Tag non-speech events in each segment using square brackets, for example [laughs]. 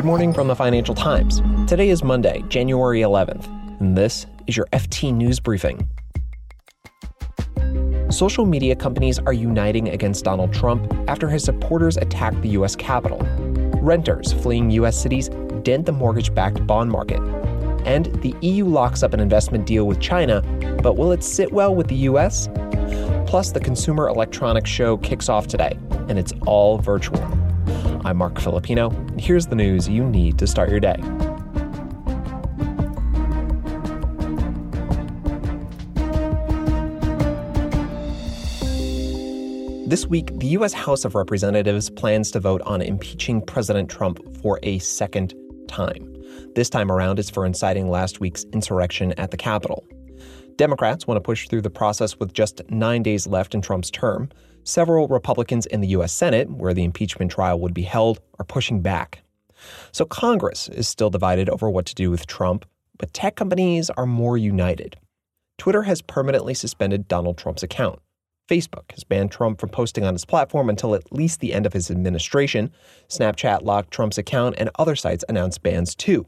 Good morning from the Financial Times. Today is Monday, January 11th, and this is your FT News Briefing. Social media companies are uniting against Donald Trump after his supporters attacked the U.S. Capitol. Renters fleeing U.S. cities dent the mortgage backed bond market. And the EU locks up an investment deal with China, but will it sit well with the U.S.? Plus, the Consumer Electronics Show kicks off today, and it's all virtual. I'm Marc Filippino, and here's the news you need to start your day. This week, the U.S. House of Representatives plans to vote on impeaching President Trump for a second time. This time around, it's for inciting last week's insurrection at the Capitol. Democrats want to push through the process with just nine days left in Trump's term. Several Republicans in the U.S. Senate, where the impeachment trial would be held, are pushing back. So Congress is still divided over what to do with Trump, but tech companies are more united. Twitter has permanently suspended Donald Trump's account. Facebook has banned Trump from posting on its platform until at least the end of his administration. Snapchat locked Trump's account, and other sites announced bans too.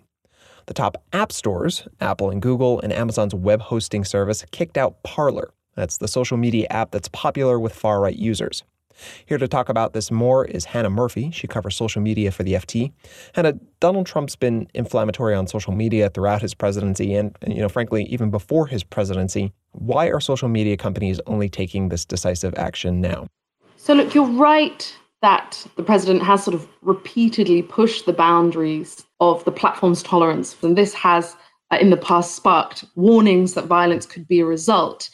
The top app stores, Apple and Google, and Amazon's web hosting service, kicked out Parler, that's the social media app that's popular with far right users. Here to talk about this more is Hannah Murphy. She covers social media for the FT. Hannah, Donald Trump's been inflammatory on social media throughout his presidency and, you know, frankly, even before his presidency. Why are social media companies only taking this decisive action now? So, look, you're right that the president has sort of repeatedly pushed the boundaries of the platform's tolerance. And this has, uh, in the past, sparked warnings that violence could be a result.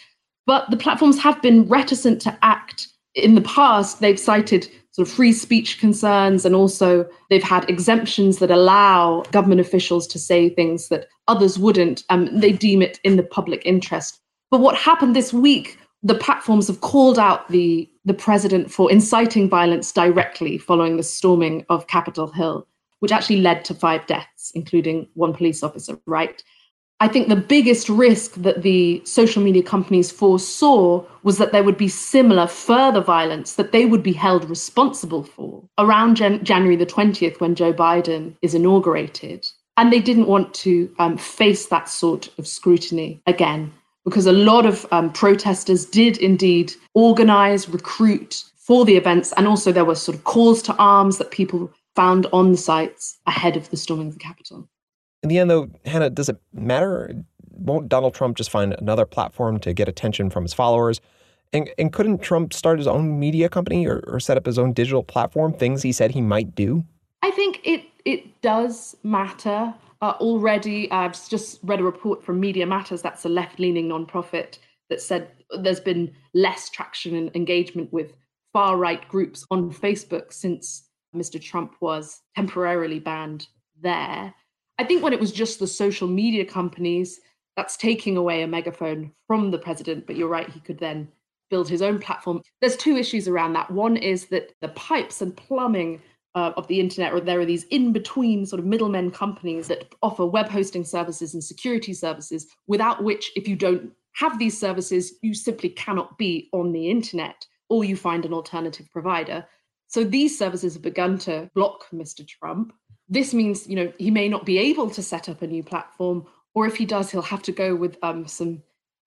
But the platforms have been reticent to act. In the past, they've cited sort of free speech concerns and also they've had exemptions that allow government officials to say things that others wouldn't. Um, they deem it in the public interest. But what happened this week, the platforms have called out the, the president for inciting violence directly following the storming of Capitol Hill, which actually led to five deaths, including one police officer, right? I think the biggest risk that the social media companies foresaw was that there would be similar further violence that they would be held responsible for around Jan- January the 20th when Joe Biden is inaugurated. And they didn't want to um, face that sort of scrutiny again because a lot of um, protesters did indeed organize, recruit for the events. And also there were sort of calls to arms that people found on the sites ahead of the storming of the Capitol. In the end, though, Hannah, does it matter? Won't Donald Trump just find another platform to get attention from his followers? And, and couldn't Trump start his own media company or, or set up his own digital platform, things he said he might do? I think it, it does matter. Uh, already, I've just read a report from Media Matters, that's a left leaning nonprofit, that said there's been less traction and engagement with far right groups on Facebook since Mr. Trump was temporarily banned there. I think when it was just the social media companies, that's taking away a megaphone from the president. But you're right, he could then build his own platform. There's two issues around that. One is that the pipes and plumbing uh, of the internet, or there are these in between sort of middlemen companies that offer web hosting services and security services, without which, if you don't have these services, you simply cannot be on the internet or you find an alternative provider. So these services have begun to block Mr. Trump. This means, you know, he may not be able to set up a new platform, or if he does, he'll have to go with um, some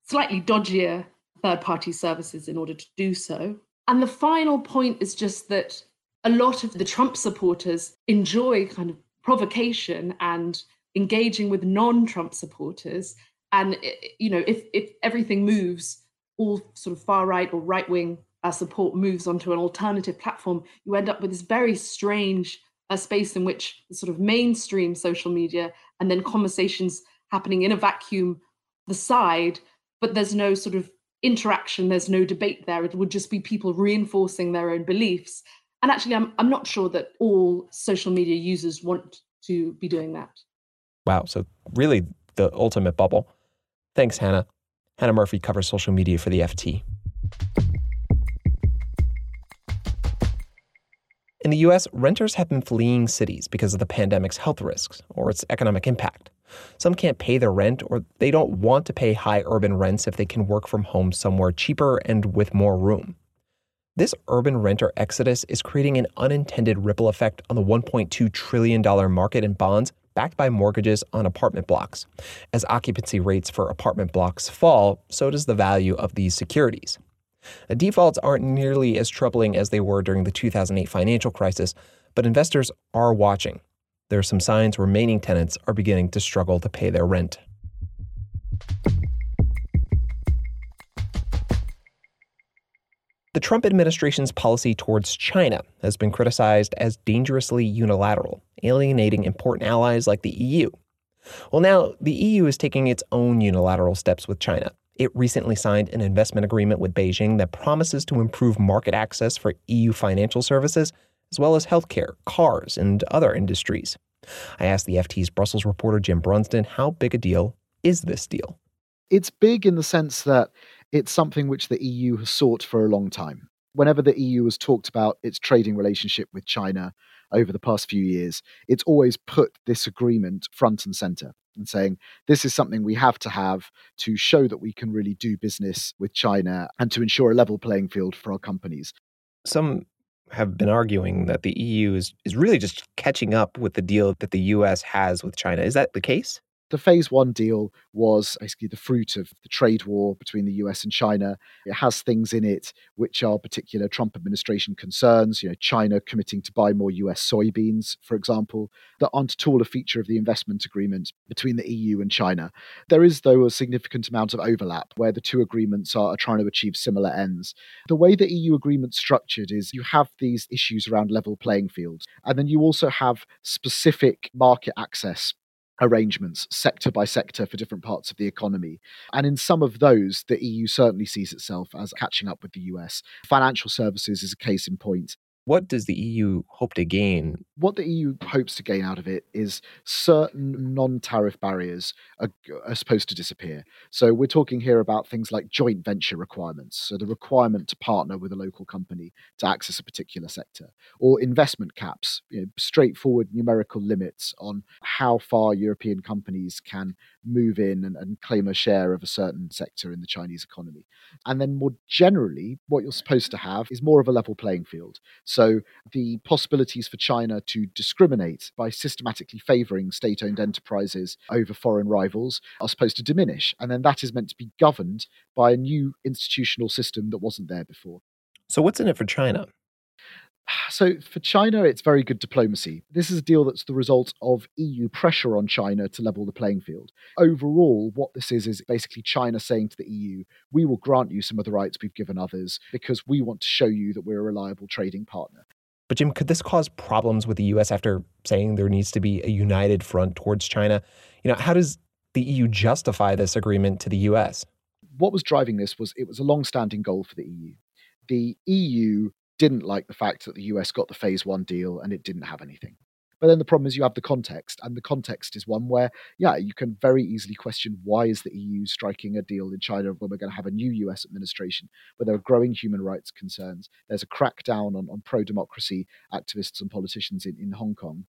slightly dodgier third party services in order to do so. And the final point is just that a lot of the Trump supporters enjoy kind of provocation and engaging with non-Trump supporters. And you know, if if everything moves, all sort of far right or right wing uh, support moves onto an alternative platform, you end up with this very strange a space in which the sort of mainstream social media and then conversations happening in a vacuum the side but there's no sort of interaction there's no debate there. It would just be people reinforcing their own beliefs. And actually i'm, I'm not sure that all social media users want to be doing that. Wow. So really the ultimate bubble. Thanks hannah. Hannah murphy covers social media for the ft In the US, renters have been fleeing cities because of the pandemic's health risks or its economic impact. Some can't pay their rent or they don't want to pay high urban rents if they can work from home somewhere cheaper and with more room. This urban renter exodus is creating an unintended ripple effect on the $1.2 trillion market in bonds backed by mortgages on apartment blocks. As occupancy rates for apartment blocks fall, so does the value of these securities. Defaults aren't nearly as troubling as they were during the 2008 financial crisis, but investors are watching. There are some signs remaining tenants are beginning to struggle to pay their rent. The Trump administration's policy towards China has been criticized as dangerously unilateral, alienating important allies like the EU. Well, now the EU is taking its own unilateral steps with China. It recently signed an investment agreement with Beijing that promises to improve market access for EU financial services, as well as healthcare, cars, and other industries. I asked the FT's Brussels reporter Jim Brunsden how big a deal is this deal? It's big in the sense that it's something which the EU has sought for a long time. Whenever the EU has talked about its trading relationship with China over the past few years, it's always put this agreement front and center and saying this is something we have to have to show that we can really do business with China and to ensure a level playing field for our companies. Some have been arguing that the EU is, is really just catching up with the deal that the US has with China. Is that the case? The phase one deal was basically the fruit of the trade war between the US and China. It has things in it which are particular Trump administration concerns, you know, China committing to buy more US soybeans, for example, that aren't at all a feature of the investment agreement between the EU and China. There is, though, a significant amount of overlap where the two agreements are, are trying to achieve similar ends. The way the EU agreement's structured is you have these issues around level playing fields, and then you also have specific market access arrangements sector by sector for different parts of the economy. And in some of those, the EU certainly sees itself as catching up with the US. Financial services is a case in point. What does the EU hope to gain? What the EU hopes to gain out of it is certain non tariff barriers are, are, supposed to disappear. So we're talking here about things like joint venture requirements. So the requirement to partner with a local company to access a particular sector, or investment caps, you know, straightforward numerical limits on how far European companies can move in and, and claim a share of a certain sector in the Chinese economy. And then more generally, what you're supposed to have is more of a level playing field. So the possibilities for China to discriminate by systematically favoring state owned enterprises over foreign rivals are supposed to diminish. And then that is meant to be governed by a new institutional system that wasn't there before. So, what's in it for China? [sighs] So for China, it's very good diplomacy. This is a deal that's the result of EU pressure on China to level the playing field. Overall, what this is is basically China saying to the EU, we will grant you some of the rights we've given others because we want to show you that we're a reliable trading partner. But Jim, could this cause problems with the US after saying there needs to be a united front towards China? You know, how does the EU justify this agreement to the US? What was driving this was it was a long-standing goal for the EU. The EU didn't like the fact that the US got the phase one deal and it didn't have anything. But then the problem is you have the context, and the context is one where, yeah, you can very easily question why is the EU striking a deal in China when we're going to have a new US administration, where there are growing human rights concerns. There's a crackdown on, on pro democracy activists and politicians in, in Hong Kong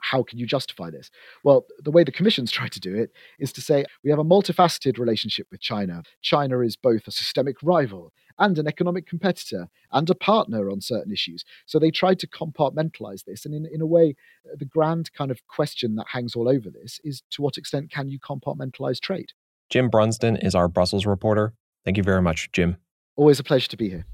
how can you justify this? Well, the way the Commission's [laughs] tried to do it is to say we have a multifaceted relationship with China. China is both a systemic rival and an economic competitor and a partner on certain issues. So they tried to compartmentalize this. And in, in a way, uh, the grand kind of question that hangs all over this is to what extent can you compartmentalize trade? Jim Brunsden is our Brussels reporter. Thank you very much, Jim. Always a pleasure to be here.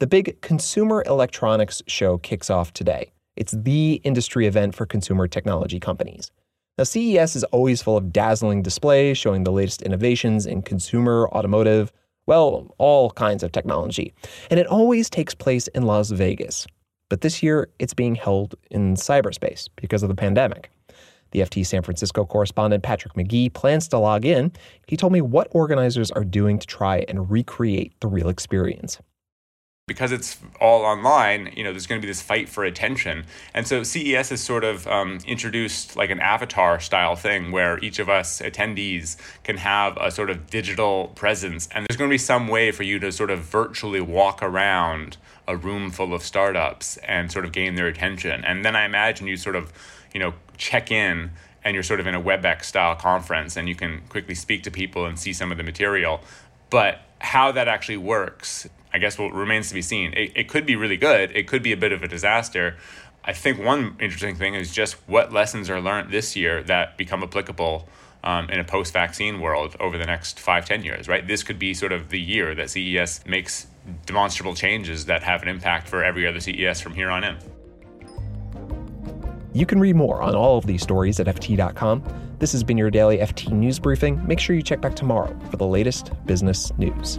The big Consumer Electronics Show kicks off today. It's the industry event for consumer technology companies. Now, CES is always full of dazzling displays showing the latest innovations in consumer, automotive, well, all kinds of technology. And it always takes place in Las Vegas. But this year, it's being held in cyberspace because of the pandemic. The FT San Francisco correspondent Patrick McGee plans to log in. He told me what organizers are doing to try and recreate the real experience because it's all online, you know, there's going to be this fight for attention. And so CES has sort of um, introduced like an avatar style thing where each of us attendees can have a sort of digital presence. And there's going to be some way for you to sort of virtually walk around a room full of startups and sort of gain their attention. And then I imagine you sort of, you know, check in and you're sort of in a WebEx style conference and you can quickly speak to people and see some of the material. But how that actually works, I guess, what remains to be seen. It, it could be really good, it could be a bit of a disaster. I think one interesting thing is just what lessons are learned this year that become applicable um, in a post vaccine world over the next five, ten years, right? This could be sort of the year that CES makes demonstrable changes that have an impact for every other CES from here on in. You can read more on all of these stories at FT.com. This has been your daily FT News Briefing. Make sure you check back tomorrow for the latest business news.